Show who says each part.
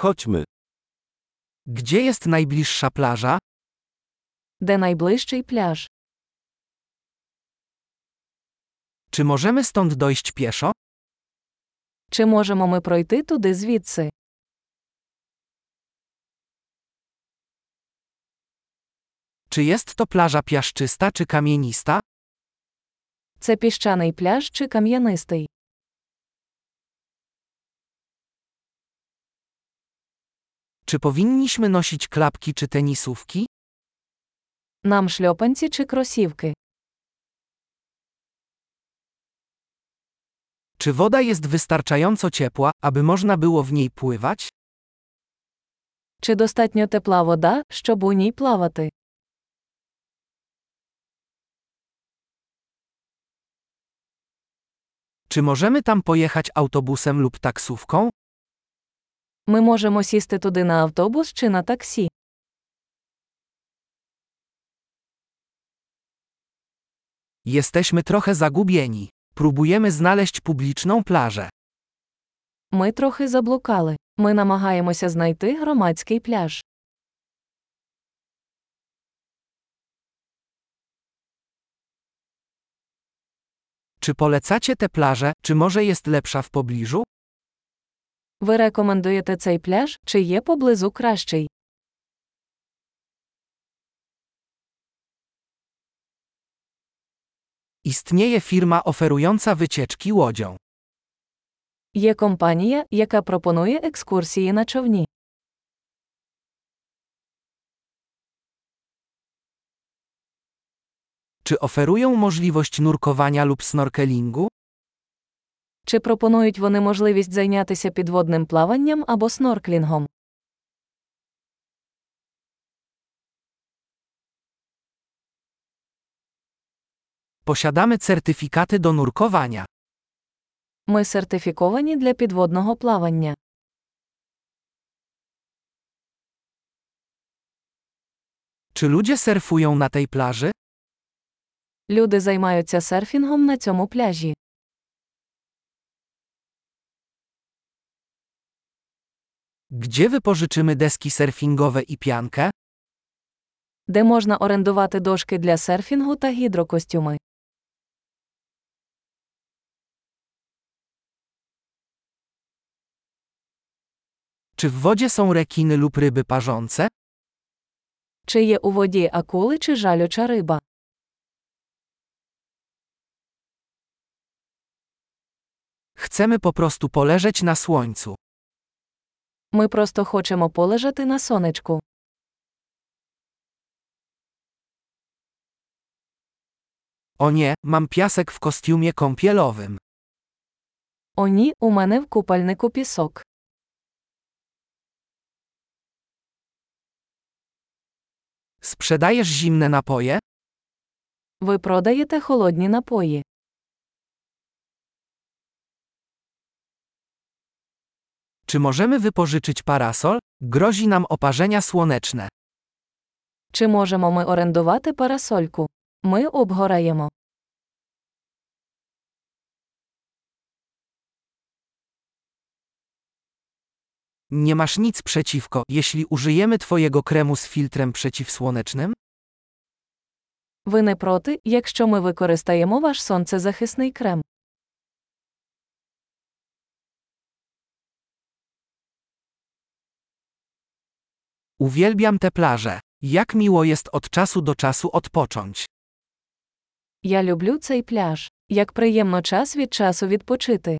Speaker 1: Chodźmy.
Speaker 2: Gdzie jest najbliższa plaża?
Speaker 3: Де найближчий пляж?
Speaker 2: Czy możemy stąd dojść pieszo?
Speaker 3: Чи можемо ми пройти туди звідси?
Speaker 2: Czy jest to plaża piaszczysta czy kamienista?
Speaker 3: Це піщаний пляж чи кам'янистий?
Speaker 2: Czy powinniśmy nosić klapki czy tenisówki?
Speaker 3: Нам шльопанці чи кросівки?
Speaker 2: Czy woda jest wystarczająco ciepła, aby można było w niej pływać?
Speaker 3: Чи достатньо тепла вода, щоб у ній плавати?
Speaker 2: Czy możemy tam pojechać autobusem lub taksówką?
Speaker 3: Ми можемо сісти туди на автобус чи на таксі.
Speaker 2: Jesteśmy trochę zagubieni. Próbujemy znaleźć publiczną plażę.
Speaker 3: Ми трохи заблукали. Ми намагаємося знайти громадський пляж.
Speaker 2: Czy polecacie tę plażę, czy może jest lepsza w pobliżu?
Speaker 3: Ви рекомендуєте цей пляж, чи є поблизу кращий?
Speaker 2: Istnieje firma oferująca wycieczki łodzią.
Speaker 3: Є компанія, яка пропонує екскурсії на човні.
Speaker 2: Czy oferują możliwość nurkowania lub snorkelingu?
Speaker 3: Чи пропонують вони можливість зайнятися підводним плаванням або снорклінгом?
Speaker 2: Posiadamy certyfikaty do nurkowania.
Speaker 3: Ми сертифіковані для підводного плавання.
Speaker 2: Czy ludzie surfują na tej plaży?
Speaker 3: Люди займаються серфінгом на цьому пляжі.
Speaker 2: Gdzie wypożyczymy deski surfingowe i piankę?
Speaker 3: де можна орендувати дошки для серфінгу та гідрокостюми.
Speaker 2: Czy w wodzie są rekiny lub ryby parzące?
Speaker 3: Чи є у воді акули чи жалюча риба?
Speaker 2: Chcemy po prostu poleżeć na słońcu.
Speaker 3: Ми просто хочемо полежати на сонечку.
Speaker 2: O nie, mam piasek w kostiumie kąpielowym.
Speaker 3: О ні, у мене в купальнику пісок.
Speaker 2: Sprzedajesz zimne napoje?
Speaker 3: Ви продаєте холодні напої.
Speaker 2: Czy możemy wypożyczyć parasol? Grozi nam oparzenia słoneczne.
Speaker 3: Чи можемо ми орендувати парасольку? Ми обгораємо.
Speaker 2: Nie masz nic przeciwko, jeśli użyjemy Twojego kremu z filtrem przeciwsłonecznym?
Speaker 3: Ви не проти, якщо ми використаємо ваш сонцезахисний крем.
Speaker 2: Uwielbiam te plaże. Jak miło jest od czasu do czasu odpocząć.
Speaker 3: Я люблю цей пляж. Як приємно час від часу відпочити.